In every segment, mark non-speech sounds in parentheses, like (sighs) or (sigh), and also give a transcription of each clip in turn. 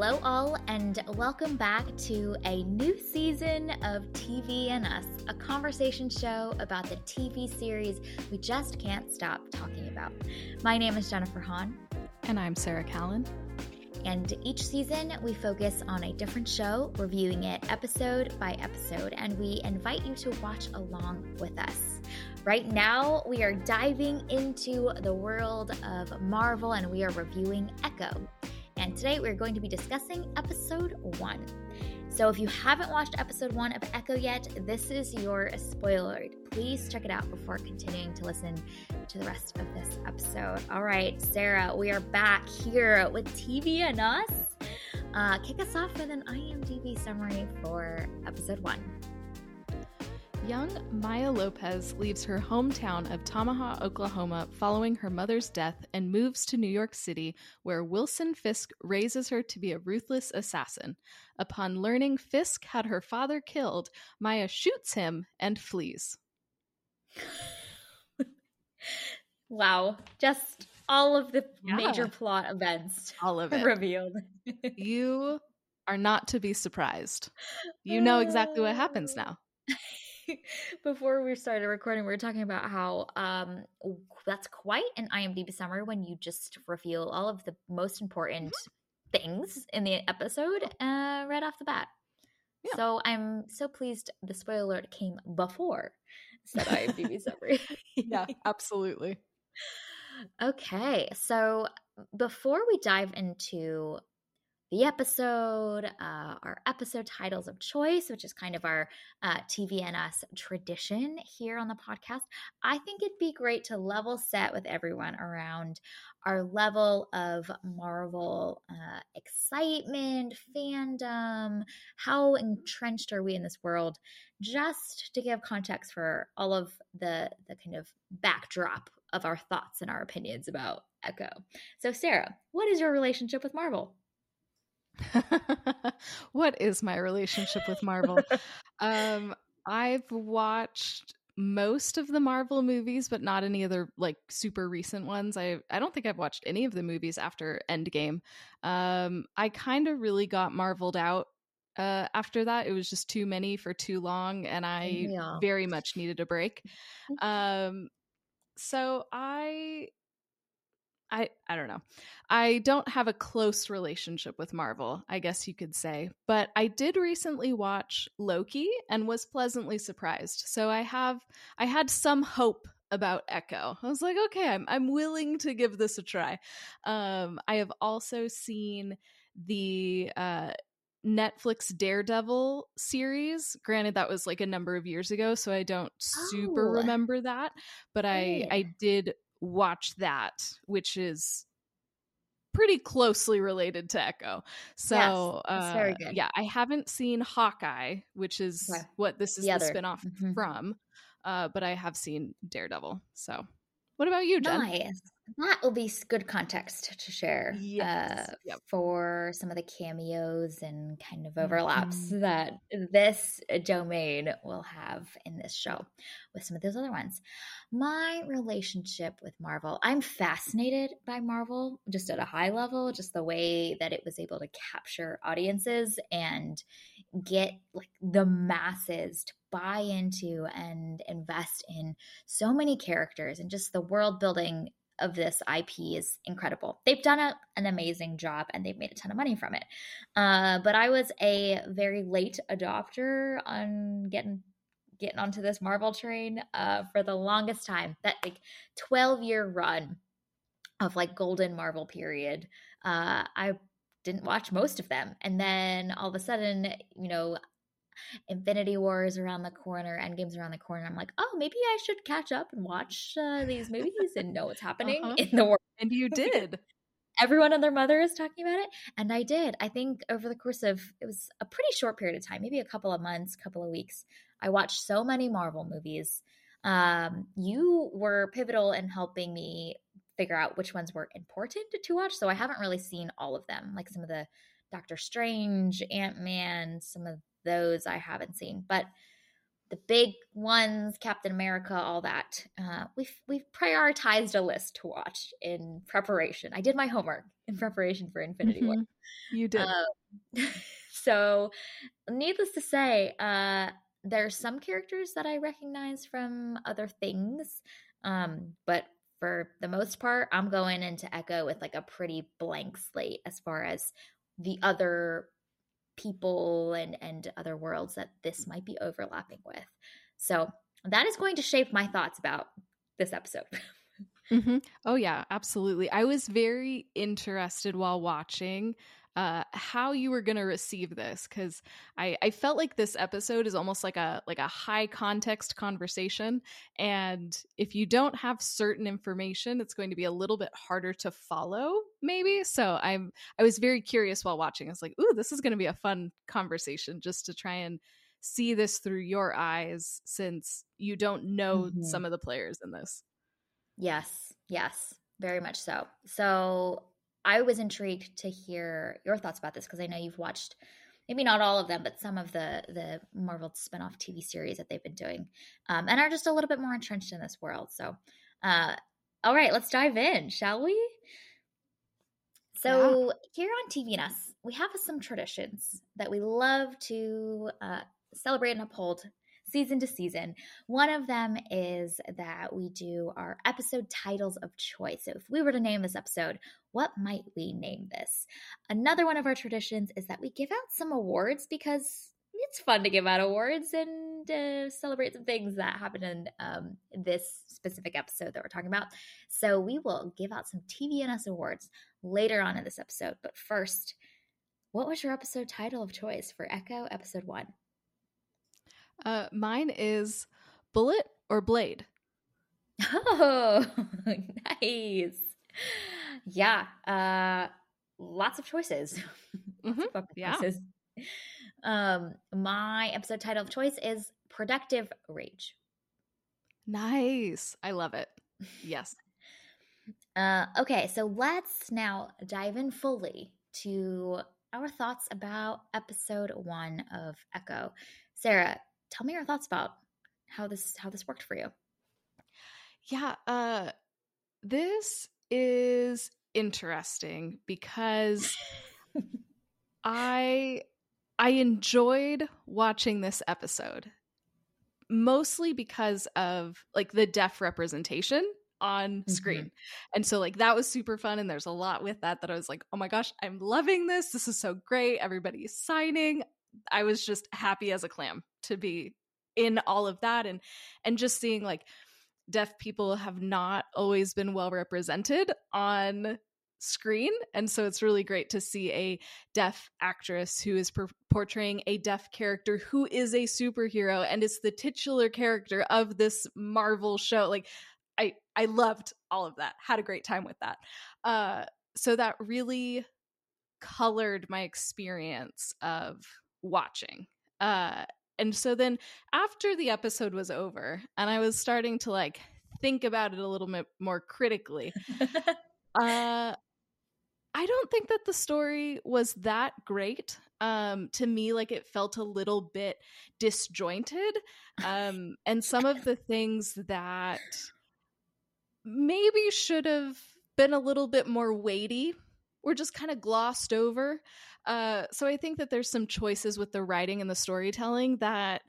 Hello, all, and welcome back to a new season of TV and Us, a conversation show about the TV series we just can't stop talking about. My name is Jennifer Hahn. And I'm Sarah Callan. And each season, we focus on a different show, reviewing it episode by episode, and we invite you to watch along with us. Right now, we are diving into the world of Marvel and we are reviewing Echo. And today, we're going to be discussing episode one. So, if you haven't watched episode one of Echo yet, this is your spoiler. Please check it out before continuing to listen to the rest of this episode. All right, Sarah, we are back here with TV and Us. Uh, kick us off with an IMDb summary for episode one. Young Maya Lopez leaves her hometown of Tamaha, Oklahoma, following her mother's death and moves to New York City, where Wilson Fisk raises her to be a ruthless assassin. Upon learning Fisk had her father killed, Maya shoots him and flees. (laughs) wow, just all of the yeah. major plot events, all of (laughs) it revealed. you are not to be surprised. You know exactly what happens now. (laughs) (laughs) before we started recording, we were talking about how um, that's quite an IMDb summary when you just reveal all of the most important mm-hmm. things in the episode uh, right off the bat. Yeah. So I'm so pleased the spoiler alert came before said IMDb (laughs) summary. yeah, (laughs) absolutely. Okay, so before we dive into the episode, uh, our episode titles of choice, which is kind of our uh, TV and us tradition here on the podcast, I think it'd be great to level set with everyone around our level of Marvel uh, excitement, fandom, how entrenched are we in this world, just to give context for all of the the kind of backdrop of our thoughts and our opinions about Echo. So, Sarah, what is your relationship with Marvel? (laughs) what is my relationship with Marvel? um, I've watched most of the Marvel movies, but not any of the like super recent ones. I I don't think I've watched any of the movies after Endgame. Um, I kind of really got marveled out uh, after that. It was just too many for too long, and I yeah. very much needed a break. Um, so I I I don't know. I don't have a close relationship with Marvel, I guess you could say, but I did recently watch Loki and was pleasantly surprised. So I have I had some hope about Echo. I was like, okay, I'm I'm willing to give this a try. Um I have also seen the uh Netflix Daredevil series. Granted, that was like a number of years ago, so I don't super oh. remember that. But I I did watch that, which is pretty closely related to Echo. So, yes, uh, very good. yeah, I haven't seen Hawkeye, which is okay. what this is the, the spinoff mm-hmm. from, uh, but I have seen Daredevil. So, what about you, Jen? Nice that will be good context to share yes. uh, yep. for some of the cameos and kind of overlaps mm-hmm. that this domain will have in this show with some of those other ones. My relationship with Marvel, I'm fascinated by Marvel just at a high level, just the way that it was able to capture audiences and get like the masses to buy into and invest in so many characters and just the world building of this IP is incredible. They've done a, an amazing job and they've made a ton of money from it. Uh, but I was a very late adopter on getting getting onto this Marvel train uh, for the longest time. That like 12 year run of like golden Marvel period. Uh, I didn't watch most of them. And then all of a sudden, you know, Infinity Wars around the corner, Endgame's around the corner. I'm like, oh, maybe I should catch up and watch uh, these movies and know what's happening uh-huh. in the world. And you (laughs) did. Everyone and their mother is talking about it, and I did. I think over the course of it was a pretty short period of time, maybe a couple of months, couple of weeks. I watched so many Marvel movies. Um, you were pivotal in helping me figure out which ones were important to watch. So I haven't really seen all of them, like some of the Doctor Strange, Ant Man, some of those I haven't seen, but the big ones, Captain America, all that. Uh, we've we've prioritized a list to watch in preparation. I did my homework in preparation for Infinity mm-hmm. War. You did. Um, (laughs) so, needless to say, uh, there are some characters that I recognize from other things, um, but for the most part, I'm going into Echo with like a pretty blank slate as far as the other people and and other worlds that this might be overlapping with. So that is going to shape my thoughts about this episode. (laughs) mm-hmm. Oh yeah, absolutely. I was very interested while watching uh, how you were going to receive this because I, I felt like this episode is almost like a like a high context conversation and if you don't have certain information it's going to be a little bit harder to follow maybe. So i'm i was very curious while watching. I was like ooh this is going to be a fun conversation just to try and see this through your eyes since you don't know mm-hmm. some of the players in this. Yes yes very much so. So I was intrigued to hear your thoughts about this because I know you've watched maybe not all of them, but some of the the Marvel spinoff TV series that they've been doing, um, and are just a little bit more entrenched in this world. So, uh, all right, let's dive in, shall we? So yeah. here on TV and Us, we have some traditions that we love to uh, celebrate and uphold season to season. One of them is that we do our episode titles of choice. So if we were to name this episode, what might we name this? Another one of our traditions is that we give out some awards because it's fun to give out awards and uh, celebrate some things that happened in um, this specific episode that we're talking about. So we will give out some TV and Us awards later on in this episode. But first, what was your episode title of choice for Echo episode one? Uh, mine is Bullet or Blade. Oh, (laughs) nice. Yeah. Uh, lots of choices. (laughs) mm-hmm. of yeah. Choices. Um, my episode title of choice is Productive Rage. Nice. I love it. Yes. (laughs) uh, okay, so let's now dive in fully to our thoughts about episode one of Echo. Sarah, tell me your thoughts about how this how this worked for you. Yeah, uh this is interesting because (laughs) I I enjoyed watching this episode mostly because of like the deaf representation on screen. Mm-hmm. And so like that was super fun and there's a lot with that that I was like, "Oh my gosh, I'm loving this. This is so great. Everybody's signing." I was just happy as a clam to be in all of that and and just seeing like deaf people have not always been well represented on screen. And so it's really great to see a deaf actress who is per- portraying a deaf character who is a superhero and is the titular character of this marvel show. Like i i loved all of that had a great time with that. Uh so that really colored my experience of watching uh and so then after the episode was over and I was starting to like think about it a little bit more critically, (laughs) uh I don't think that the story was that great. Um, to me, like it felt a little bit disjointed. Um, and some of the things that maybe should have been a little bit more weighty were just kind of glossed over. Uh, so I think that there's some choices with the writing and the storytelling that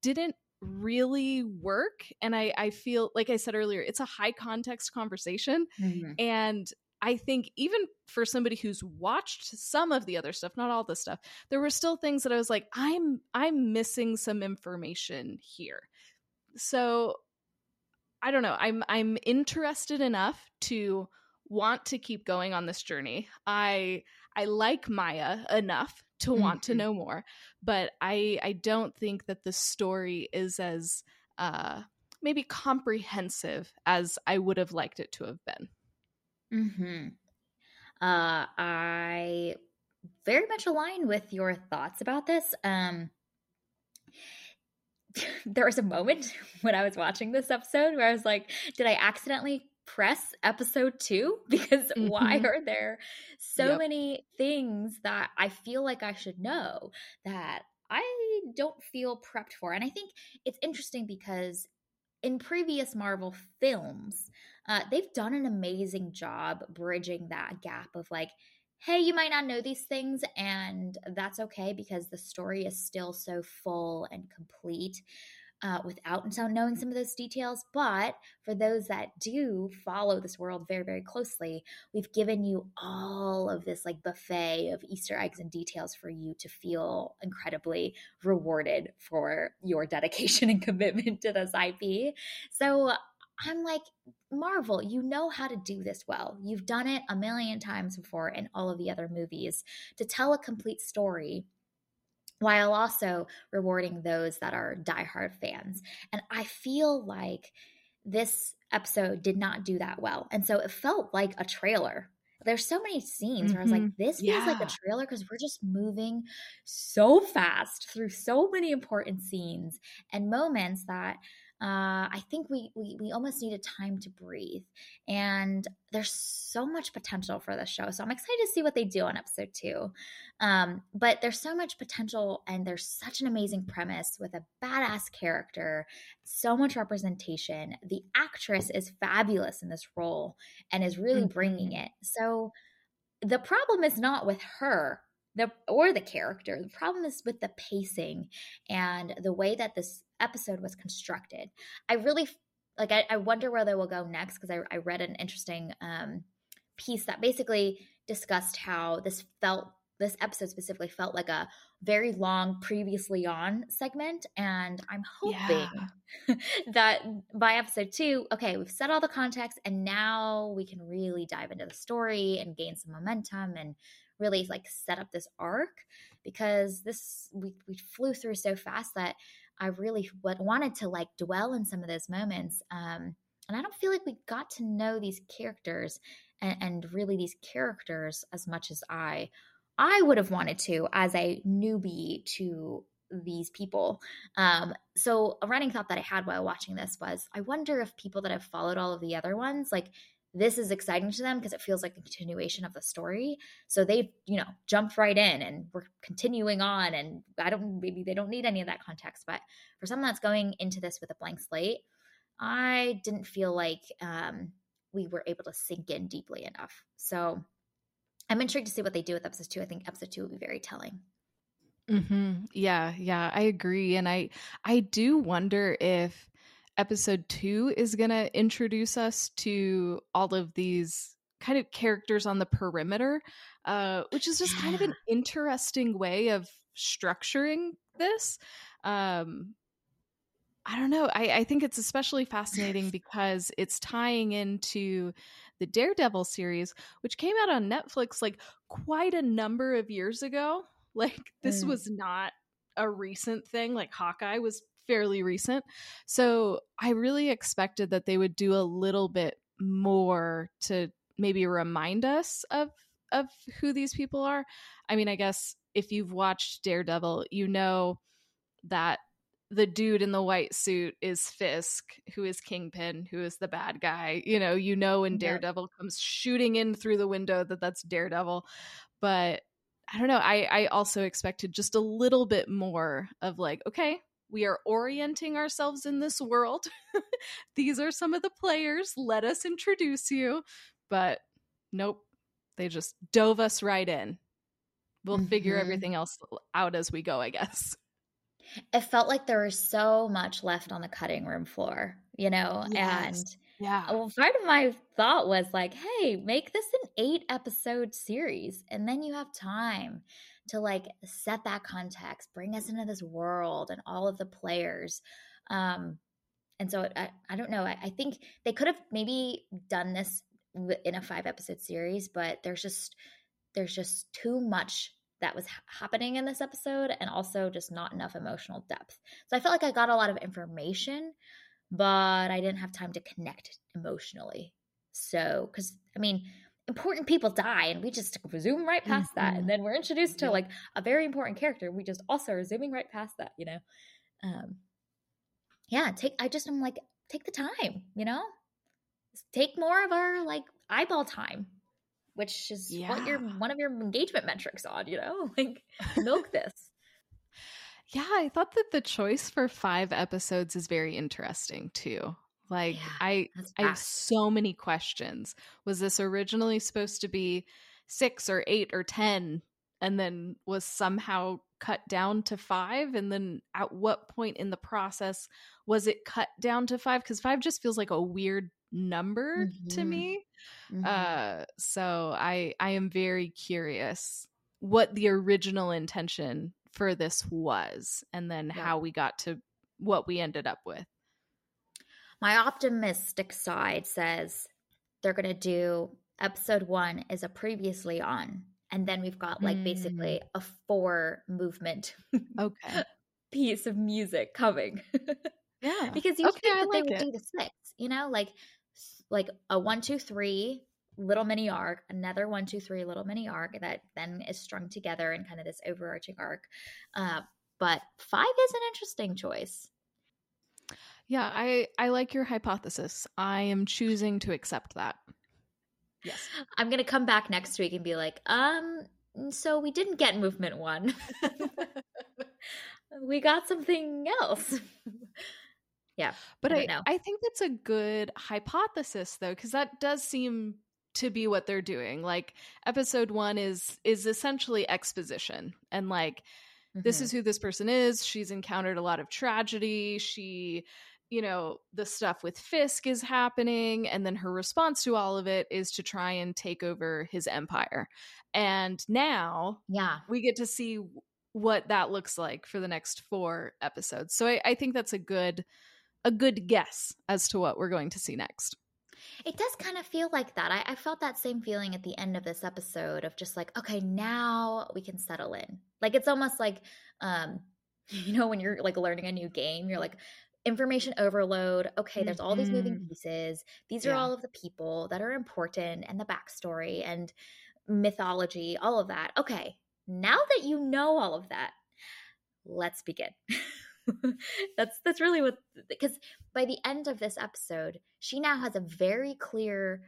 didn't really work. And I, I feel, like I said earlier, it's a high context conversation. Mm-hmm. And I think even for somebody who's watched some of the other stuff, not all the stuff, there were still things that I was like, I'm I'm missing some information here. So I don't know. I'm I'm interested enough to want to keep going on this journey. I I like Maya enough to want mm-hmm. to know more, but I I don't think that the story is as uh maybe comprehensive as I would have liked it to have been. Mhm. Uh I very much align with your thoughts about this. Um (laughs) there was a moment (laughs) when I was watching this episode where I was like, did I accidentally press episode two (laughs) because mm-hmm. why are there so yep. many things that I feel like I should know that I don't feel prepped for? And I think it's interesting because in previous Marvel films, uh, they've done an amazing job bridging that gap of like, hey, you might not know these things, and that's okay because the story is still so full and complete uh, without knowing some of those details. But for those that do follow this world very, very closely, we've given you all of this like buffet of Easter eggs and details for you to feel incredibly rewarded for your dedication and (laughs) commitment to this IP. So I'm like, Marvel, you know how to do this well. You've done it a million times before in all of the other movies to tell a complete story while also rewarding those that are diehard fans. And I feel like this episode did not do that well. And so it felt like a trailer. There's so many scenes mm-hmm. where I was like, mm-hmm. this feels like a trailer because we're just moving so fast through so many important scenes and moments that uh, I think we, we we almost needed time to breathe, and there's so much potential for this show. So I'm excited to see what they do on episode two. Um, but there's so much potential, and there's such an amazing premise with a badass character, so much representation. The actress is fabulous in this role and is really mm-hmm. bringing it. So the problem is not with her the or the character. The problem is with the pacing and the way that this episode was constructed. I really like. I, I wonder where they will go next because I, I, read an interesting um, piece that basically discussed how this felt. This episode specifically felt like a very long previously on segment, and I'm hoping yeah. (laughs) that by episode two, okay, we've set all the context, and now we can really dive into the story and gain some momentum and really like set up this arc because this we, we flew through so fast that I really wanted to like dwell in some of those moments. Um, and I don't feel like we got to know these characters and, and really these characters as much as I I would have wanted to as a newbie to these people. Um, so a running thought that I had while watching this was, I wonder if people that have followed all of the other ones, like this is exciting to them because it feels like a continuation of the story. So they've, you know, jumped right in and we're continuing on. And I don't, maybe they don't need any of that context. But for someone that's going into this with a blank slate, I didn't feel like um, we were able to sink in deeply enough. So I'm intrigued to see what they do with episode two. I think episode two will be very telling. Mm-hmm. Yeah, yeah, I agree, and I I do wonder if episode two is going to introduce us to all of these kind of characters on the perimeter, uh, which is just yeah. kind of an interesting way of structuring this. Um, I don't know. I, I think it's especially fascinating (laughs) because it's tying into the Daredevil series, which came out on Netflix like quite a number of years ago. Like, this mm. was not a recent thing. Like, Hawkeye was fairly recent. So I really expected that they would do a little bit more to maybe remind us of of who these people are. I mean, I guess if you've watched Daredevil, you know that the dude in the white suit is Fisk, who is Kingpin, who is the bad guy. You know, you know when Daredevil yeah. comes shooting in through the window that that's Daredevil. But I don't know. I I also expected just a little bit more of like, okay, we are orienting ourselves in this world. (laughs) These are some of the players. Let us introduce you. But nope, they just dove us right in. We'll mm-hmm. figure everything else out as we go, I guess. It felt like there was so much left on the cutting room floor, you know? Yes. And yeah. Well, part of my thought was like, hey, make this an eight episode series, and then you have time to like set that context, bring us into this world and all of the players. Um, and so I, I don't know. I, I think they could have maybe done this in a five episode series, but there's just there's just too much that was happening in this episode and also just not enough emotional depth. So I felt like I got a lot of information, but I didn't have time to connect emotionally. So, because I mean, important people die and we just zoom right past mm-hmm. that and then we're introduced to like a very important character we just also are zooming right past that you know um yeah take i just i'm like take the time you know take more of our like eyeball time which is yeah. what your one of your engagement metrics on you know (laughs) like milk (laughs) this Yeah, I thought that the choice for five episodes is very interesting too. Like yeah, I I have so many questions. Was this originally supposed to be 6 or 8 or 10 and then was somehow cut down to 5 and then at what point in the process was it cut down to 5 cuz 5 just feels like a weird number mm-hmm. to me. Mm-hmm. Uh so I I am very curious what the original intention for this was and then yeah. how we got to what we ended up with. My optimistic side says they're going to do episode one is a previously on. And then we've got like mm. basically a four movement okay (laughs) piece of music coming. (laughs) yeah. because you okay, think that like they would it. do the six, you know, like like a one, two, three little mini arc, another one, two, three little mini arc that then is strung together in kind of this overarching arc. Uh, but five is an interesting choice. Yeah, I I like your hypothesis. I am choosing to accept that. Yes. I'm going to come back next week and be like, "Um, so we didn't get movement 1. (laughs) we got something else." (laughs) yeah. But I, I, I think that's a good hypothesis though cuz that does seem to be what they're doing. Like episode 1 is is essentially exposition and like mm-hmm. this is who this person is. She's encountered a lot of tragedy. She you know, the stuff with Fisk is happening, and then her response to all of it is to try and take over his empire. And now, yeah, we get to see what that looks like for the next four episodes. So I, I think that's a good a good guess as to what we're going to see next. It does kind of feel like that. I, I, felt that same feeling at the end of this episode of just like, okay, now we can settle in. Like it's almost like, um, (laughs) you know, when you're like learning a new game, you're like, information overload. Okay, there's all these moving mm-hmm. pieces. These are all of the people that are important and the backstory and mythology, all of that. Okay, now that you know all of that, let's begin. (laughs) that's that's really what because by the end of this episode, she now has a very clear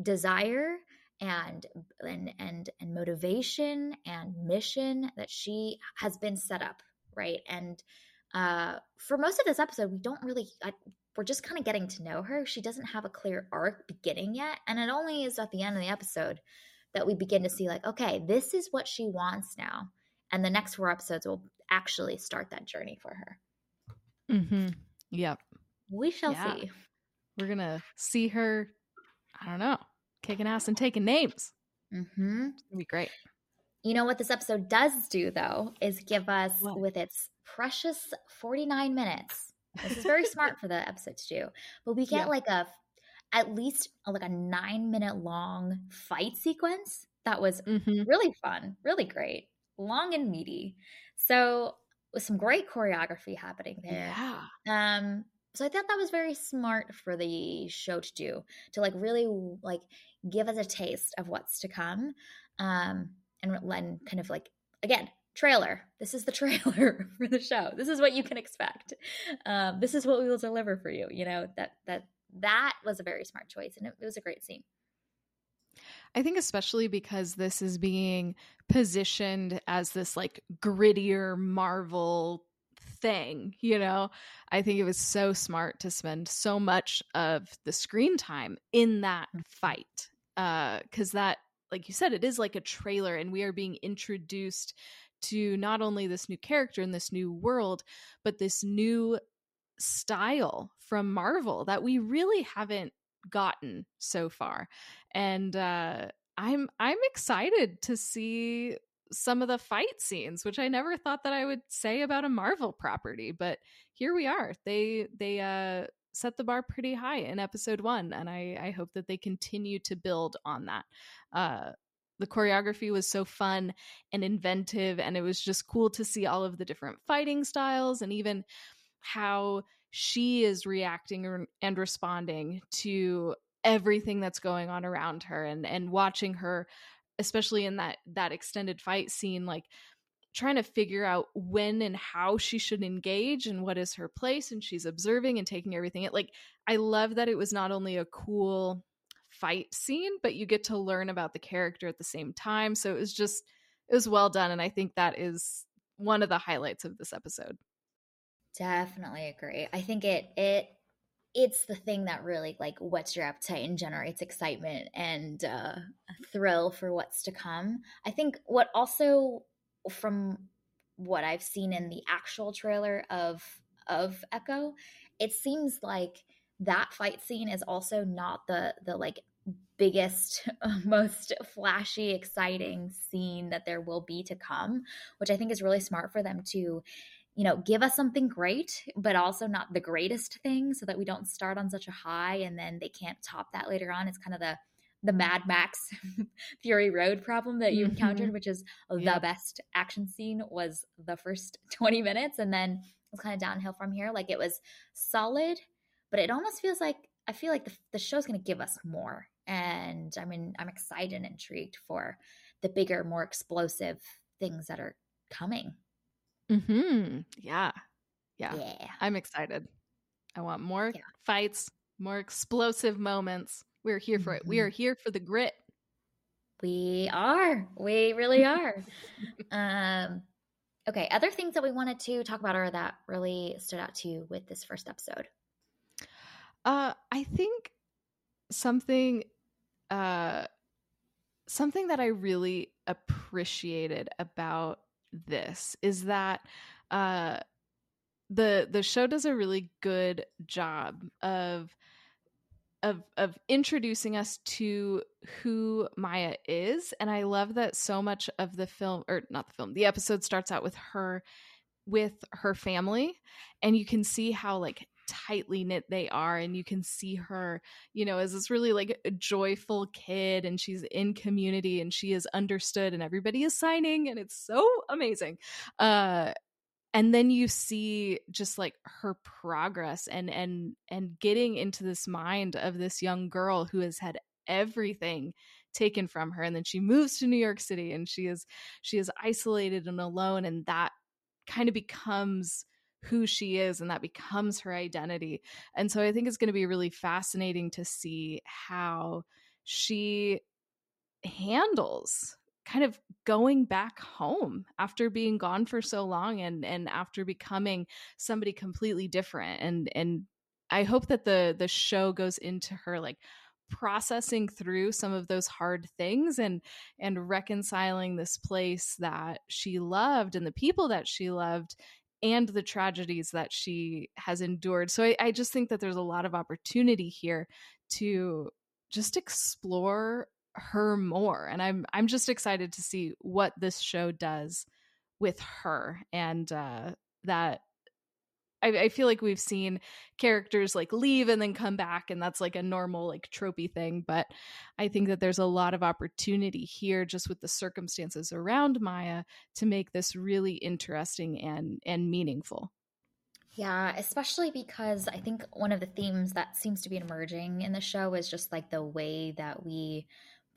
desire and and and and motivation and mission that she has been set up, right? And uh, for most of this episode, we don't really, I, we're just kind of getting to know her. She doesn't have a clear arc beginning yet. And it only is at the end of the episode that we begin to see, like, okay, this is what she wants now. And the next four episodes will actually start that journey for her. Mm-hmm. Yep. We shall yeah. see. We're going to see her, I don't know, kicking ass and taking names. Mm-hmm. It's going to be great. You know what this episode does do, though, is give us, what? with its precious 49 minutes. This is very smart for the (laughs) episode to do. But we get yeah. like a at least like a nine minute long fight sequence that was mm-hmm. really fun, really great, long and meaty. So with some great choreography happening there. Yeah. Um, so I thought that was very smart for the show to do to like really like give us a taste of what's to come. Um, and then kind of like again trailer. This is the (laughs) trailer for the show. This is what you can expect. Um, this is what we will deliver for you. You know that that that was a very smart choice, and it, it was a great scene. I think especially because this is being positioned as this like grittier Marvel thing, you know. I think it was so smart to spend so much of the screen time in that fight. Uh cuz that like you said it is like a trailer and we are being introduced to not only this new character in this new world, but this new style from Marvel that we really haven't gotten so far. And uh I'm I'm excited to see some of the fight scenes, which I never thought that I would say about a Marvel property, but here we are. They they uh set the bar pretty high in episode one, and I, I hope that they continue to build on that. Uh, the choreography was so fun and inventive and it was just cool to see all of the different fighting styles and even how she is reacting and responding to everything that's going on around her and and watching her especially in that that extended fight scene like trying to figure out when and how she should engage and what is her place and she's observing and taking everything it like i love that it was not only a cool fight scene, but you get to learn about the character at the same time. So it was just it was well done and I think that is one of the highlights of this episode. Definitely agree. I think it it it's the thing that really like whets your appetite and generates excitement and uh, thrill for what's to come. I think what also from what I've seen in the actual trailer of of Echo, it seems like that fight scene is also not the the like biggest (laughs) most flashy exciting scene that there will be to come which i think is really smart for them to you know, give us something great, but also not the greatest thing so that we don't start on such a high and then they can't top that later on. It's kind of the the Mad Max (laughs) Fury Road problem that you mm-hmm. encountered, which is the best action scene was the first (laughs) 20 minutes and then it was kind of downhill from here. Like it was solid, but it almost feels like I feel like the, the show's going to give us more. And I mean, I'm excited and intrigued for the bigger, more explosive things that are coming. Hmm. Yeah. Yeah. Yeah. I'm excited. I want more yeah. fights, more explosive moments. We're here for it. We are mm-hmm. here for the grit. We are. We really are. (laughs) um. Okay. Other things that we wanted to talk about or that really stood out to you with this first episode. Uh, I think something. Uh, something that I really appreciated about this is that uh the the show does a really good job of of of introducing us to who Maya is and I love that so much of the film or not the film the episode starts out with her with her family and you can see how like tightly knit they are and you can see her you know as this really like joyful kid and she's in community and she is understood and everybody is signing and it's so amazing. Uh and then you see just like her progress and and and getting into this mind of this young girl who has had everything taken from her and then she moves to New York City and she is she is isolated and alone and that kind of becomes who she is and that becomes her identity. And so I think it's going to be really fascinating to see how she handles kind of going back home after being gone for so long and and after becoming somebody completely different and and I hope that the the show goes into her like processing through some of those hard things and and reconciling this place that she loved and the people that she loved and the tragedies that she has endured. So I, I just think that there's a lot of opportunity here to just explore her more. And I'm I'm just excited to see what this show does with her and uh that I, I, feel like we've seen characters like leave and then come back, and that's like a normal like tropey thing. But I think that there's a lot of opportunity here, just with the circumstances around Maya, to make this really interesting and and meaningful. Yeah, especially because I think one of the themes that seems to be emerging in the show is just like the way that we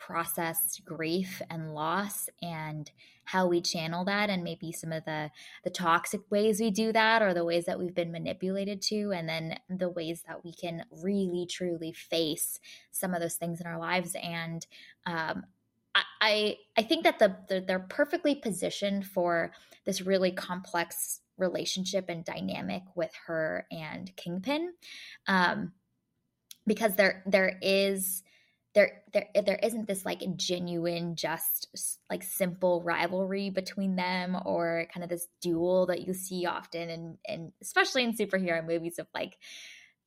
process grief and loss and how we channel that and maybe some of the the toxic ways we do that or the ways that we've been manipulated to and then the ways that we can really truly face some of those things in our lives. And um, I, I think that the, the they're perfectly positioned for this really complex relationship and dynamic with her and Kingpin, um, because there there is there there there isn't this like genuine just like simple rivalry between them or kind of this duel that you see often and and especially in superhero movies of like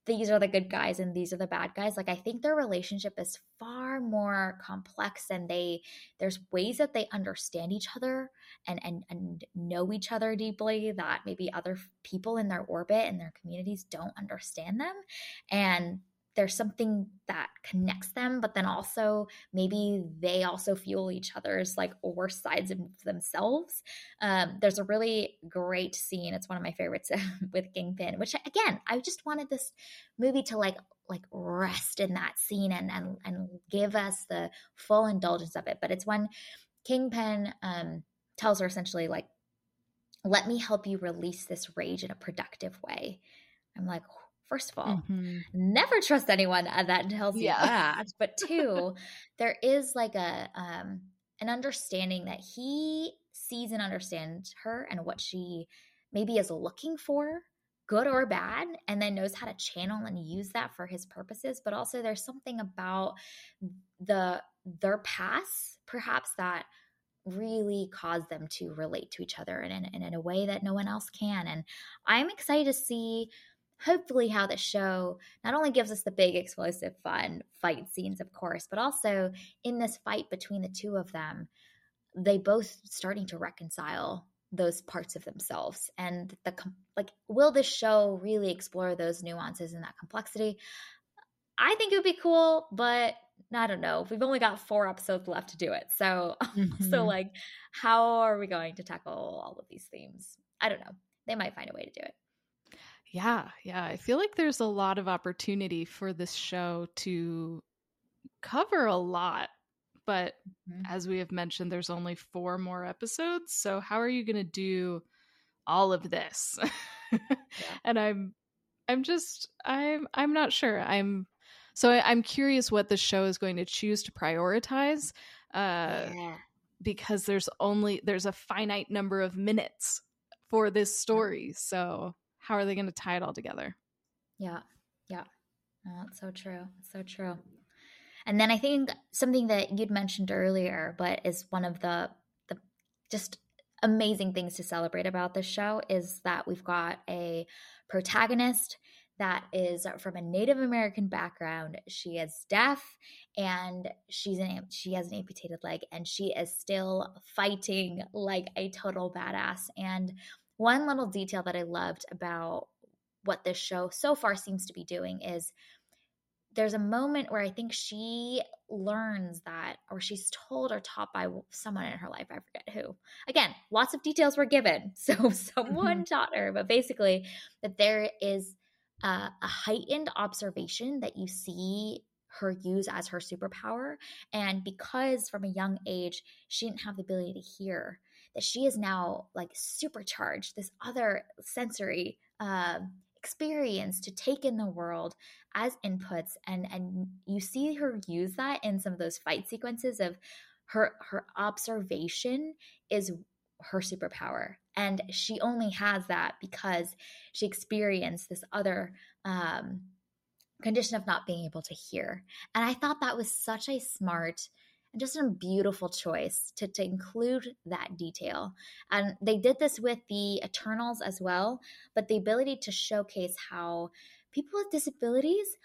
these are the good guys and these are the bad guys. Like i think their relationship is far more complex and they there's ways that they understand each other and and and know each other deeply that maybe other people in their orbit and their communities don't understand them. And there's something that connects them, but then also maybe they also fuel each other's like worst sides of themselves. Um, there's a really great scene. It's one of my favorites (laughs) with Kingpin, which again, I just wanted this movie to like like rest in that scene and and and give us the full indulgence of it. But it's when Kingpin um, tells her essentially like, "Let me help you release this rage in a productive way." I'm like, First of all, mm-hmm. never trust anyone that tells you yeah. that. But (laughs) two, there is like a um, an understanding that he sees and understands her and what she maybe is looking for good or bad and then knows how to channel and use that for his purposes but also there's something about the their past perhaps that really cause them to relate to each other and in, in, in a way that no one else can and i'm excited to see hopefully how the show not only gives us the big explosive fun fight scenes of course but also in this fight between the two of them they both starting to reconcile those parts of themselves and the like will this show really explore those nuances and that complexity? I think it would be cool but i don't know. We've only got four episodes left to do it so (laughs) mm-hmm. so like how are we going to tackle all of these themes? I don't know. They might find a way to do it yeah yeah i feel like there's a lot of opportunity for this show to cover a lot but mm-hmm. as we have mentioned, there's only four more episodes. So how are you going to do all of this? yeah. (laughs) And I'm, I'm just, I'm, I'm not sure. I'm, so I, am curious what the show is going to choose to prioritize. Uh, yeah. Because there's only there's a finite number of minutes for this story. So how are they going to tie it all together? Yeah, yeah, oh, that's so true. so true. And then I think something that you'd mentioned earlier, but is one of the the just amazing things to celebrate about this show is that we've got a protagonist that is from a Native American background. She is deaf and she's an she has an amputated leg and she is still fighting like a total badass. And one little detail that I loved about what this show so far seems to be doing is there's a moment where I think she learns that, or she's told or taught by someone in her life. I forget who. Again, lots of details were given. (laughs) So someone mm-hmm. taught her, but basically, that there is a, a heightened observation that you see her use as her superpower. And because from a young age, she didn't have the ability to hear, that she is now like supercharged this other sensory uh, experience to take in the world as inputs and and you see her use that in some of those fight sequences of her her observation is her superpower and she only has that because she experienced this other um, condition of not being able to hear. And i thought that was such a smart just a beautiful choice to, to include that detail. And they did this with the Eternals as well, but the ability to showcase how people with disabilities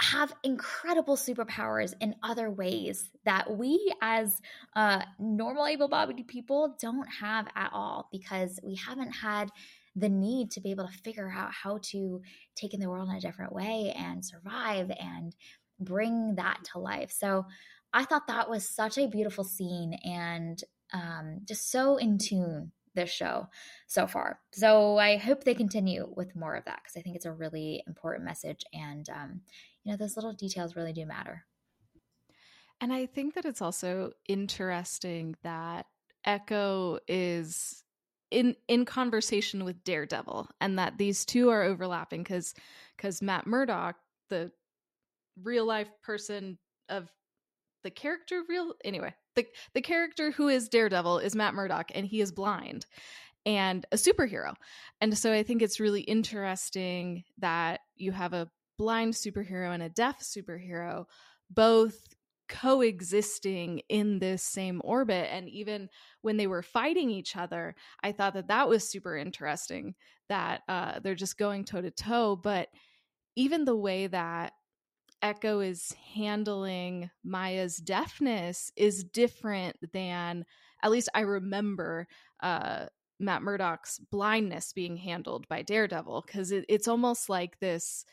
have incredible superpowers in other ways that we as uh, normal able-bodied people don't have at all because we haven't had the need to be able to figure out how to take in the world in a different way and survive and bring that to life. So I thought that was such a beautiful scene and um, just so in tune this show so far. So I hope they continue with more of that because I think it's a really important message and um, you know those little details really do matter. And I think that it's also interesting that Echo is in in conversation with Daredevil and that these two are overlapping because because Matt Murdock, the real life person of the character real anyway the the character who is daredevil is matt murdock and he is blind and a superhero. And so i think it's really interesting that you have a blind superhero and a deaf superhero both coexisting in this same orbit. And even when they were fighting each other i thought that that was super interesting that uh, they're just going toe to toe. But even the way that Echo is handling Maya's deafness is different than, at least I remember, uh, Matt Murdock's blindness being handled by Daredevil because it, it's almost like this.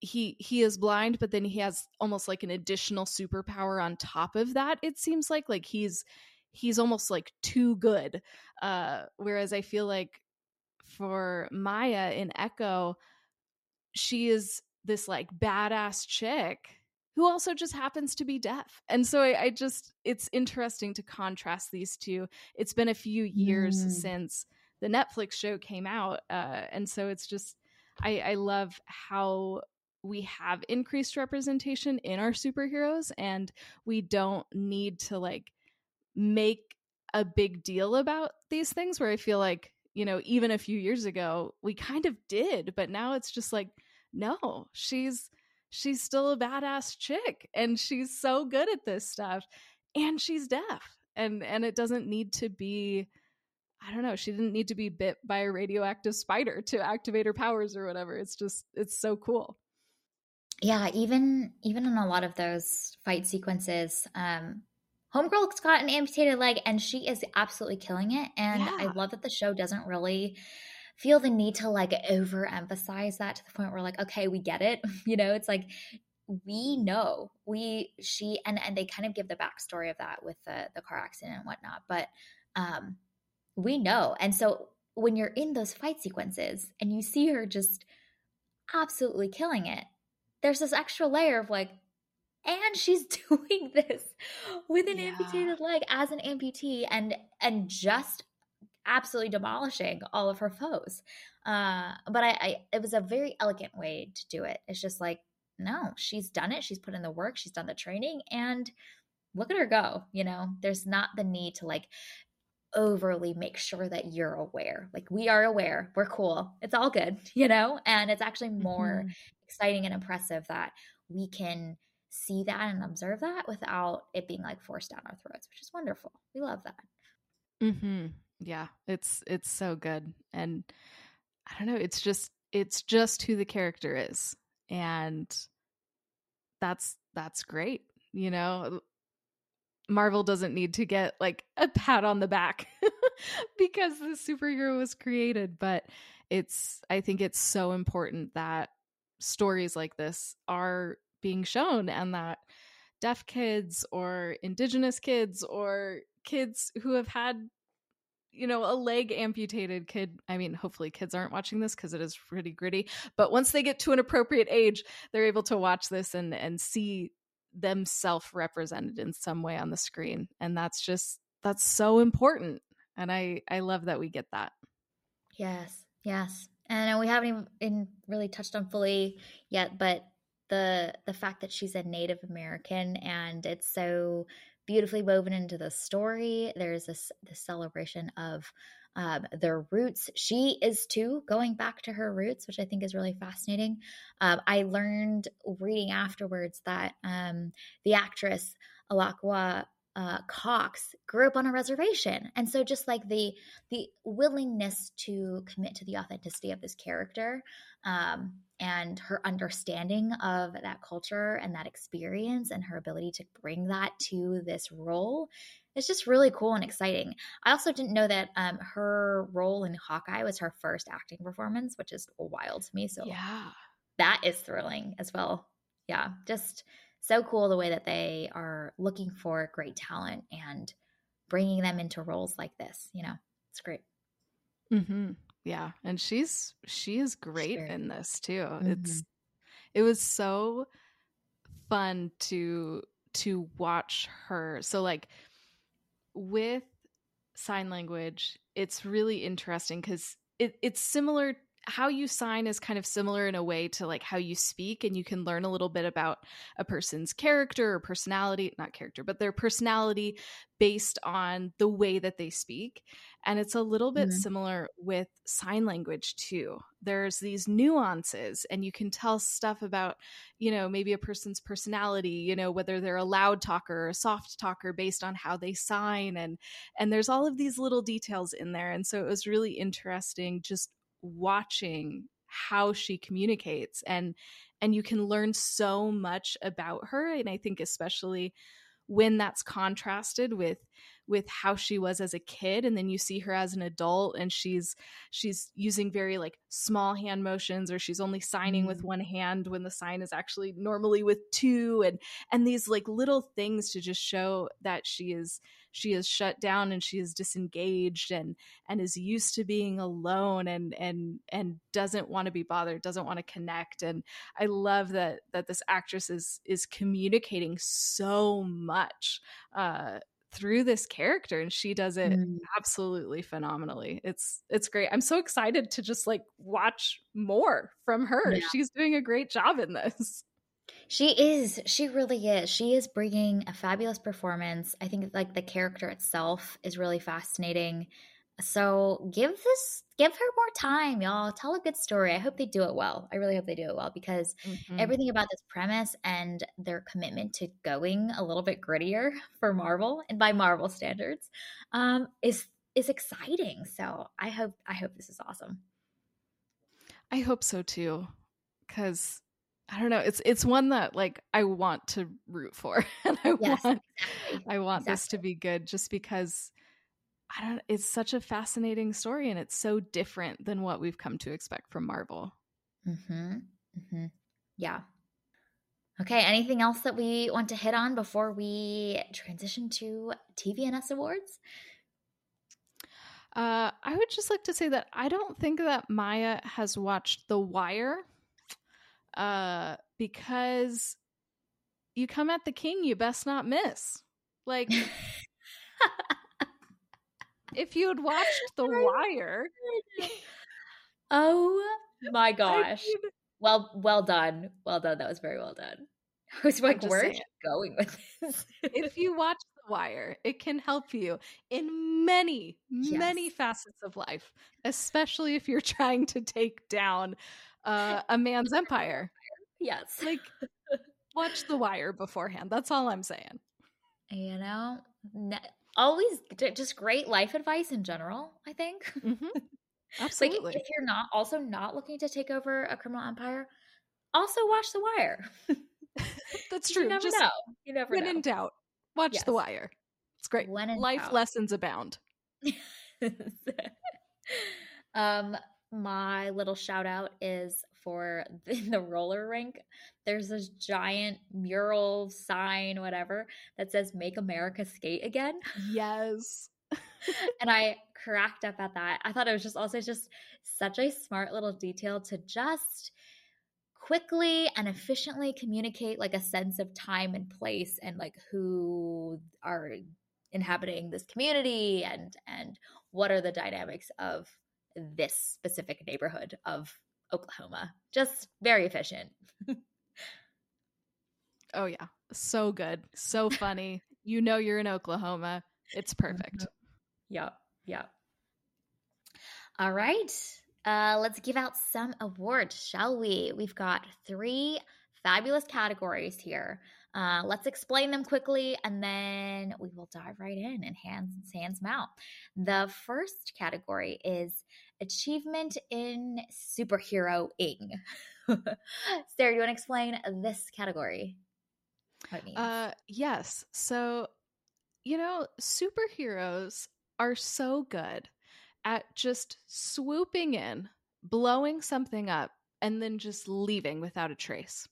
He he is blind, but then he has almost like an additional superpower on top of that. It seems like like he's he's almost like too good. Uh, whereas I feel like for Maya in Echo, she is this like badass chick who also just happens to be deaf. And so I, I, just, it's interesting to contrast these two. It's been a few years mm. since the Netflix show came out. Uh, and so it's just, I, I love how we have increased representation in our superheroes and we don't need to like make a big deal about these things where I feel like, you know, even a few years ago, we kind of did, but now it's just like, no, she's she's still a badass chick and she's so good at this stuff and she's deaf. And and it doesn't need to be I don't know, she didn't need to be bit by a radioactive spider to activate her powers or whatever. It's just it's so cool. Yeah, even even in a lot of those fight sequences, um Homegirl's got an amputated leg and she is absolutely killing it. And yeah. I love that the show doesn't really feel the need to like overemphasize that to the point where like, okay, we get it. (laughs) You know, it's like we know we she and and they kind of give the backstory of that with the the car accident and whatnot. But um we know. And so when you're in those fight sequences and you see her just absolutely killing it, there's this extra layer of like, and she's (laughs) doing this with an yeah. amputated leg as an amputee and and just absolutely demolishing all of her foes. Uh but I, I it was a very elegant way to do it. It's just like no she's done it. She's put in the work. She's done the training. And look at her go you know? There's not the need to like overly make sure that you're aware. Like we are aware. We're cool. It's all good (laughs) you know? And it's actually more mm-hmm. exciting and impressive that we can see that and observe that without it being like forced down our throats, which is wonderful. We love that. Mhm. Yeah, it's it's so good. And I don't know, it's just it's just who the character is. And that's that's great. You know, Marvel doesn't need to get like a pat on the back (laughs) because the superhero was created, but it's I think it's so important that stories like this are being shown and that deaf kids or indigenous kids or kids who have had you know a leg amputated kid i mean hopefully kids aren't watching this because it is pretty gritty but once they get to an appropriate age they're able to watch this and and see themselves represented in some way on the screen. And that's just that's so important. And i i love that we get that. Yes yes. And uh, we haven't even really touched on fully yet but the the fact that she's a Native American and it's so beautifully woven into the story. There's this the celebration of um, their roots. She is too going back to her roots, which I think is really fascinating. Um, I learned reading afterwards that um, the actress Alaqua uh, Cox grew up on a reservation, and so just like the the willingness to commit to the authenticity of this character um, and her understanding of that culture and that experience and her ability to bring that to this role is just really cool and exciting. I also didn't know that um, her role in Hawkeye was her first acting performance, which is wild to me. So yeah, that is thrilling as well. Yeah, just so cool the way that they are looking for great talent and bringing them into roles like this. You know, it's great. Mm-hmm. Yeah, and she's she is great sure. in this too. Mm-hmm. It's it was so fun to to watch her. So like with sign language, it's really interesting because it, it's similar how you sign is kind of similar in a way to like how you speak and you can learn a little bit about a person's character or personality not character but their personality based on the way that they speak. And it's a little bit mm-hmm. similar with sign language too. There's these nuances and you can tell stuff about you know maybe a person's personality you know whether they're a loud talker or a soft talker based on how they sign and and there's all of these little details in there. And so it was really interesting just watching how she communicates and and you can learn so much about her and i think especially when that's contrasted with with how she was as a kid and then you see her as an adult and she's she's using very like small hand motions or she's only signing mm. with one hand when the sign is actually normally with two and and these like little things to just show that she is she is shut down and she is disengaged and and is used to being alone and and and doesn't want to be bothered doesn't want to connect. And i love that that this actress is is communicating so much uh through this character and she does it mm. absolutely phenomenally. It's it's great. I'm so excited to just like watch more from her. Yeah. she's doing a great job in this She is. She really is. She is bringing a fabulous performance. I think like the character itself is really fascinating. So give this, give her more time, y'all. Tell a good story. I hope they do it well. I really hope they do it well because mm-hmm. everything about this premise and their commitment to going a little bit grittier (laughs) for Marvel and by Marvel standards um, is is exciting. So I hope I hope this is awesome. I hope so too, because I don't know. It's it's one that like I want to root for, (laughs) and I yes, want exactly. I want exactly. this to be good, just because I don't. It's such a fascinating story, and it's so different than what we've come to expect from Marvel. Hmm. Hmm. Yeah. Okay. Anything else that we want to hit on before we transition to TV and Us awards? Uh, I would just like to say that I don't think that Maya has watched The Wire, uh, because you come at the king, you best not miss. Like. if you had watched The (laughs) Wire. oh my (laughs) gosh. I mean, well, well done. Well done. That was very well done. (laughs) I was like, where are you going with this? if you watch The Wire, it can help you in many, yes. many facets of life, especially if you're trying to take down uh, a man's empire. Yes. Like, (laughs) watch The Wire beforehand. That's all I'm saying. You know, always just great life advice in general i think mm-hmm. (laughs) absolutely like if you're not also not looking to take over a criminal empire also watch the wire (laughs) that's true you never just know you never when know. in doubt watch yes. the wire it's great When life doubt. lessons abound um my little shout out is for (laughs) in the roller rink, there's this giant mural sign, whatever, that says "Make America Skate Again." Yes. (laughs) (laughs) and I cracked up at that. I thought it was just also just such a smart little detail to just quickly and efficiently communicate like a sense of time and place and like who are inhabiting this community and and what are the dynamics of this specific neighborhood of Oklahoma. Just very efficient. (laughs) oh, yeah. So good. So funny. you know you're in Oklahoma. It's perfect. Mm-hmm. Yep. Yep. All right. Uh, let's give out some awards, shall we? We've got three fabulous categories here. Uh, let's explain them quickly and then we will dive right in and hands hands mount. The first category is achievement in superheroing. (laughs) Sarah, do you want to explain this category? Uh, yes. So, you know, superheroes are so good at just swooping in, blowing something up, and then just leaving without a trace.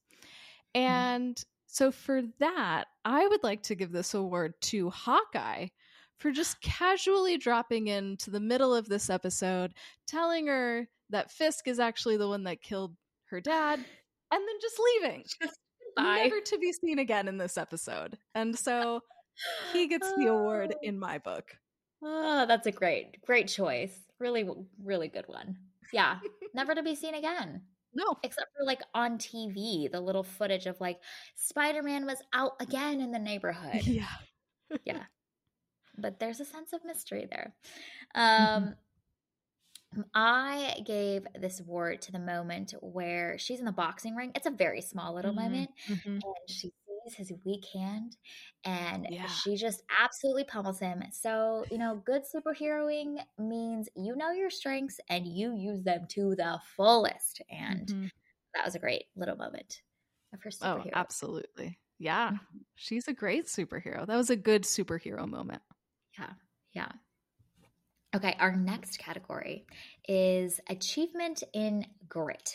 Mm-hmm. And. So, for that, I would like to give this award to Hawkeye for just casually dropping into the middle of this episode, telling her that Fisk is actually the one that killed her dad, and then just leaving. (laughs) Never to be seen again in this episode. And so he gets the award (laughs) in my book. Oh, that's a great, great choice. Really, really good one. Yeah. Never to be seen again. No. Except for like on TV, the little footage of like Spider Man was out again in the (laughs) neighborhood. Yeah. (laughs) yeah but there's a sense of mystery there. Mm-hmm. Um, I gave this award to the moment where she's in the boxing ring. It's a very small little mm-hmm. moment, mm-hmm. and she his weak hand, and yeah. she just absolutely pummels him. So you know, good superheroing means you know your strengths and you use them to the fullest. And mm-hmm. that was a great little moment of her oh, superhero. Oh, absolutely. Yeah, mm-hmm. she's a great superhero. That was a good superhero moment. Yeah. Yeah. Okay, our next category is achievement in grit.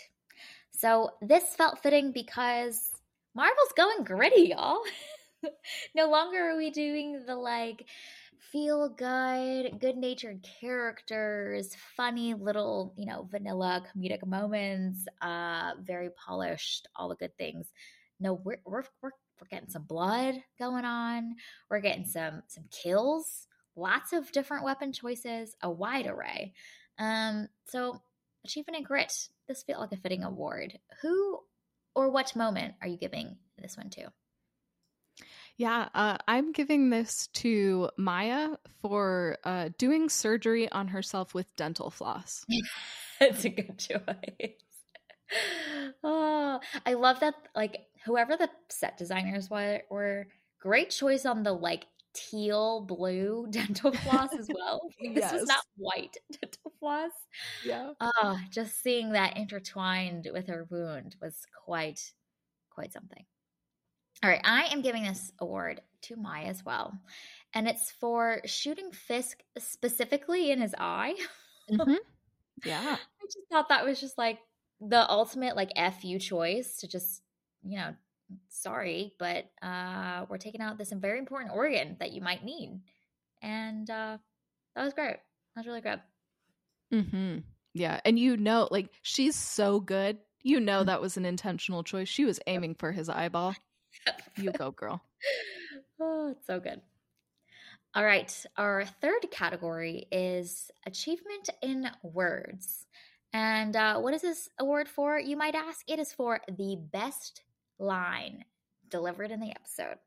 So this felt fitting because Marvel's going gritty, y'all. (laughs) no longer are we doing the like feel good, good natured characters, funny little, you know, vanilla comedic moments, uh, very polished, all the good things. No, we're, we're, we're, we're getting some blood going on. We're getting some, some kills lots of different weapon choices, a wide array. Um, so, Achievement in Grit, this felt like a fitting award. Who or what moment are you giving this one to? Yeah, uh, I'm giving this to Maya for uh, doing surgery on herself with dental floss. (laughs) That's a good choice. (laughs) oh, I love that. Like, whoever the set designers were, were great choice on the like teal blue (laughs) dental floss as (laughs) well. yes. This was not white (laughs) dental floss. Yeah. Oh, just seeing that intertwined with her wound was quite, quite something. All right, I am giving this award to Maya as well. And it's for shooting Fisk specifically in his eye. Mm-hmm. Yeah. I just thought that was just like the ultimate like FU choice to just, you know, sorry, but uh we're taking out this very important organ that you might need. And uh that was great. That was really great. Mm-hmm. Yeah. And you know, like she's so good. You know that was an intentional choice. She was aiming for his eyeball. You go, girl. (laughs) oh, it's so good. All right. Our third category is achievement in words. And uh, what is this award for? You might ask. It is for the best line delivered in the episode.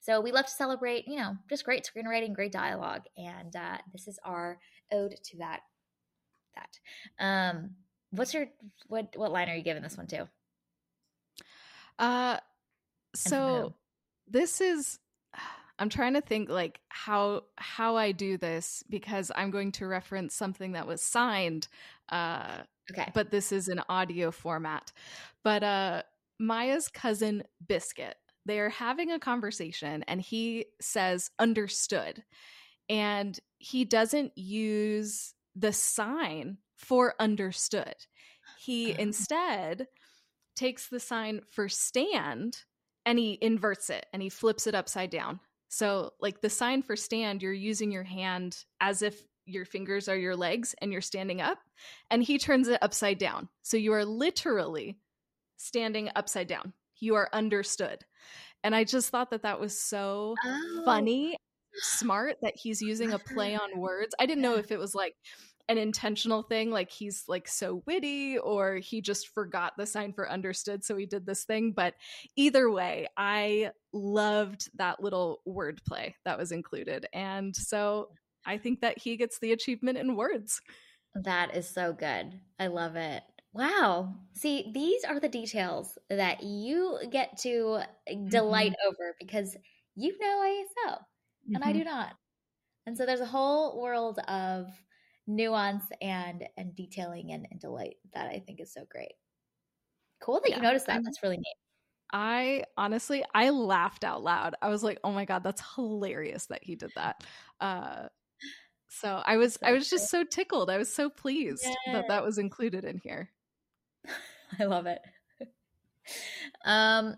So we love to celebrate, you know, just great screenwriting, great dialogue, and uh, this is our ode to that. That. Um, what's your what? What line are you giving this one to? Uh, so this is I'm trying to think like how how I do this because I'm going to reference something that was signed. Uh okay. But this is an audio format. But uh Maya's cousin Biscuit, they are having a conversation and he says understood. And he doesn't use the sign for understood. He oh. (laughs) instead takes the sign for stand and he inverts it and he flips it upside down. So, like the sign for stand, you're using your hand as if your fingers are your legs and you're standing up, and he turns it upside down. So, you are literally standing upside down. You are understood. And I just thought that that was so oh. funny, smart that he's using a play on words. I didn't know if it was like an intentional thing like he's like so witty or he just forgot the sign for understood so he did this thing but either way i loved that little wordplay that was included and so i think that he gets the achievement in words that is so good i love it wow see these are the details that you get to delight mm-hmm. over because you know ASL mm-hmm. and i do mm-hmm. not and so there's a whole world of nuance and and detailing and, and delight that I think is so great. Cool that yeah. you noticed that. That's really neat. I honestly I laughed out loud. I was like, "Oh my god, that's hilarious that he did that." Uh so I was so I was just so tickled. I was so pleased that that was included in here. (laughs) I love it. um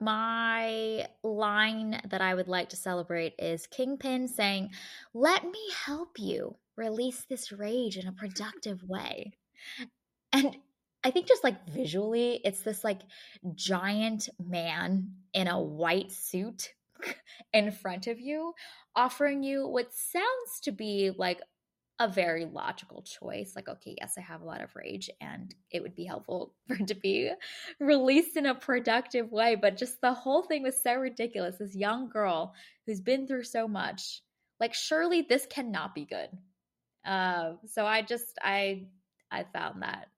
my line that I would like to celebrate is Kingpin saying, Let me help you release this rage in a productive way. And I think just like visually, it's this like giant man in a white suit (laughs) in front of you, offering you what sounds to be like a very logical choice. Like, okay, yes, I have a lot of rage and it would be helpful (laughs) for it to be released in a productive way. But just the whole thing was so ridiculous. This young girl who's been through so much, like, surely this cannot be good. Uh, so I just I I found that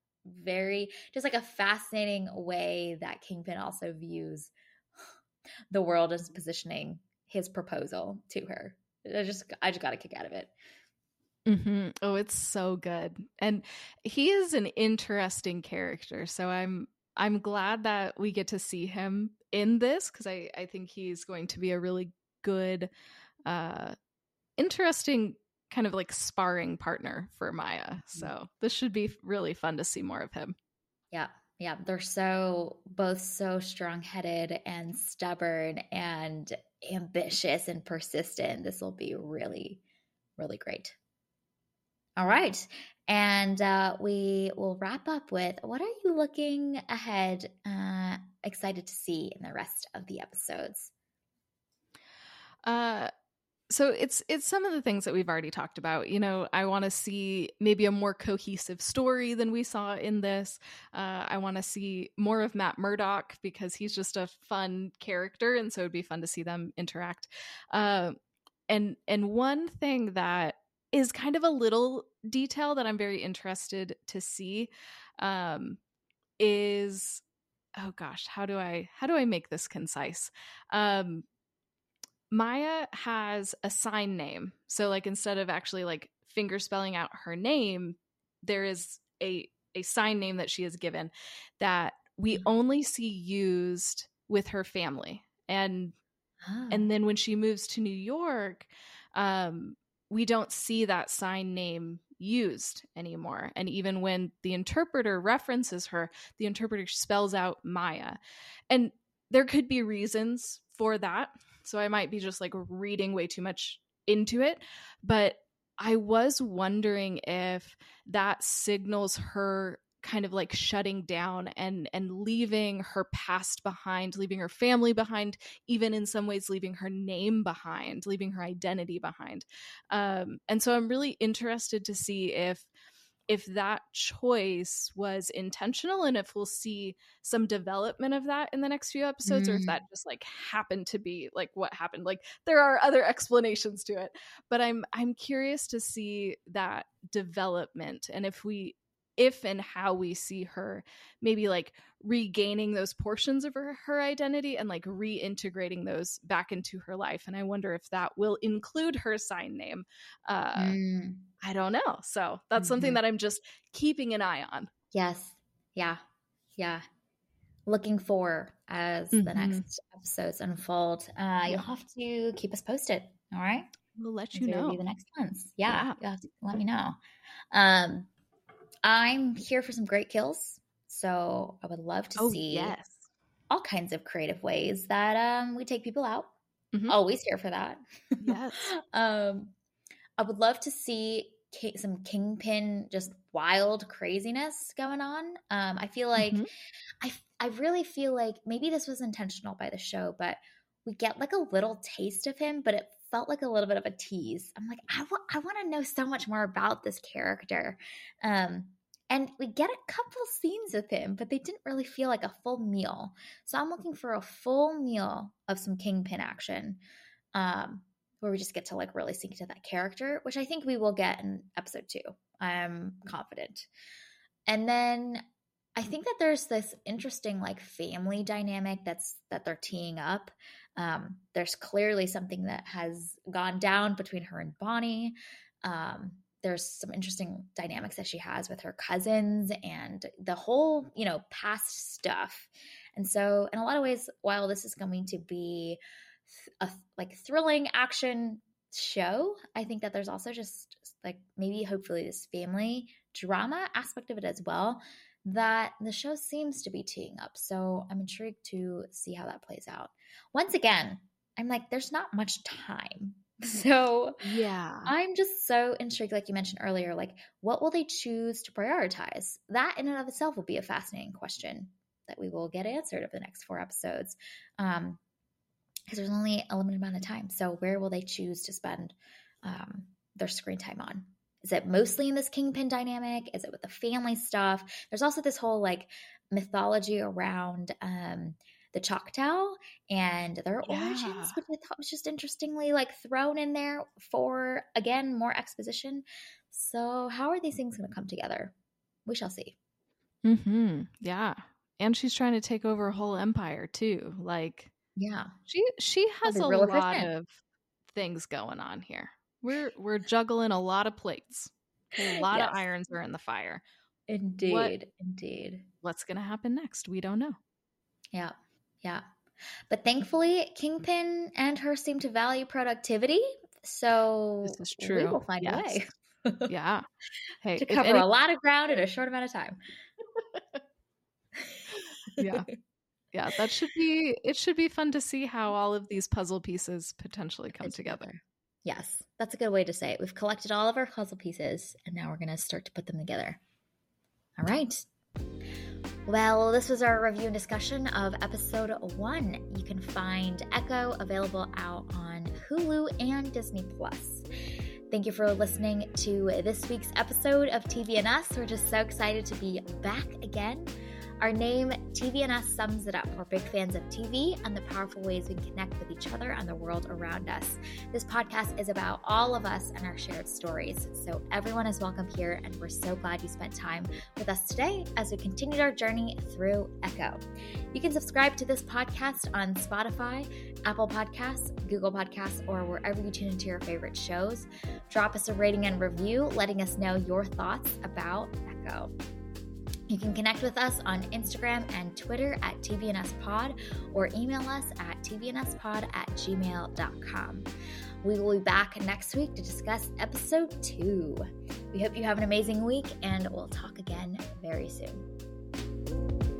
very just like a fascinating way that Kingpin also views (sighs) the world as positioning his proposal to her. I just I just got a kick out of it. Mm-hmm. Oh, it's so good, and he is an interesting character. So I'm I'm glad that we get to see him in this because I I think he's going to be a really good, uh, interesting kind of like sparring partner for Maya. Mm-hmm. So this should be really fun to see more of him. Yeah. Yeah. They're so both so strong headed and stubborn and ambitious and persistent. This will be really, really great. All right. And uh, we will wrap up with what are you looking ahead, uh, excited to see in the rest of the episodes? Uh, so it's it's some of the things that we've already talked about you know i want to see maybe a more cohesive story than we saw in this uh, i want to see more of matt murdock because he's just a fun character and so it'd be fun to see them interact uh, and and one thing that is kind of a little detail that i'm very interested to see um, is oh gosh how do i how do i make this concise um Maya has a sign name. So like instead of actually like finger spelling out her name, there is a a sign name that she is given that we mm-hmm. only see used with her family. And oh. and then when she moves to New York, um, we don't see that sign name used anymore. And even when the interpreter references her, the interpreter spells out Maya. And there could be reasons for that. So I might be just like reading way too much into it. But I was wondering if that signals her kind of like shutting down and and leaving her past behind leaving her family behind even in some ways leaving her name behind leaving her identity behind um and so i'm really interested to see if if that choice was intentional and if we'll see some development of that in the next few episodes mm. or if mm. that just like happened to be like what happened like there are other (laughs) explanations to it but i'm i'm curious to see that development and if we if and how we see her maybe like regaining those portions of her, her identity and like reintegrating those back into her life and i wonder if that will include her sign name uh mm. i don't know so that's mm-hmm. something that i'm just keeping an eye on. Yes. Yeah. Yeah. Looking for as mm-hmm. the next episodes unfold. Uh you'll have to keep us posted all right? We'll let you know. the next ones. Yeah, yeah. let me know. Um I'm here for some great kills. So I would love to oh, see yes. all kinds of creative ways that um, we take people out. Mm-hmm. Always here for that. Yes. (laughs) um, I would love to see some kingpin, just wild craziness going on. Um, I feel like mm-hmm. I I really feel like maybe this was intentional by the show, but we get like a little taste of him, but it felt like a little bit of a tease. I'm like, I, I want to know so much more about this character. Um, and we get a couple scenes with him, but they didn't really feel like a full meal. So I'm looking for a full meal of some Kingpin action, um, where we just get to like really sink into that character, which I think we will get in episode two. I'm confident. And then I think that there's this interesting like family dynamic that's that they're teeing up. Um, there's clearly something that has gone down between her and Bonnie. Um, there's some interesting dynamics that she has with her cousins and the whole, you know, past stuff. And so, in a lot of ways, while this is going to be a like thrilling action show, I think that there's also just like maybe hopefully this family drama aspect of it as well that the show seems to be teeing up. So I'm intrigued to see how that plays out. Once again, I'm like, there's not much time. (laughs) So yeah, I'm just so intrigued, like you mentioned earlier, like what will they choose to prioritize? That in and of itself will be a fascinating question that we will get answered over the next four episodes. Um, because there's only a limited amount of time. So where will they choose to spend um, their screen time on? Is it mostly in this kingpin dynamic? Is it with the family stuff? There's also this whole like mythology around um, the Choctaw and their yeah. origins, which I thought was just interestingly like thrown in there for again more exposition. So how are these things going to come together? We shall see. Hmm. Yeah. And she's trying to take over a whole empire too. Like, yeah, she she has a lot of things going on here. We're we're juggling a lot of plates. A lot yes. of irons are in the fire. Indeed, what, indeed. What's going to happen next? We don't know. Yeah, yeah. But thankfully, Kingpin and her seem to value productivity. So this is true. We will find yes. a way. yeah. (laughs) Hey, to cover any- a lot of ground in a short amount of time. (laughs) yeah. Yeah, that should be it should be fun to see how all of these puzzle pieces potentially come together. Yes, that's a good way to say it. We've collected all of our puzzle pieces and now we're going to start to put them together. All right. Well, this was our review and discussion of episode one. You can find Echo available out on Hulu and Disney Plus. Thank you for listening to this week's episode of TV and Us. We're just so excited to be back again. Our name, TV and Us, sums it up. We're big fans of TV and the powerful ways we connect with each other and the world around us. This podcast is about all of us and our shared stories. So everyone is welcome here, and we're so glad you spent time with us today as we continued our journey through Echo. You can subscribe to this podcast on Spotify, Apple Podcasts, Google Podcasts, or wherever you tune into your favorite shows. Drop us a rating and review, letting us know your thoughts about Echo. You can connect with us on Instagram and Twitter at tvanduspod or email us at tvanduspod at gmail.com. We will be back next week to discuss episode two. We hope you have an amazing week and we'll talk again very soon.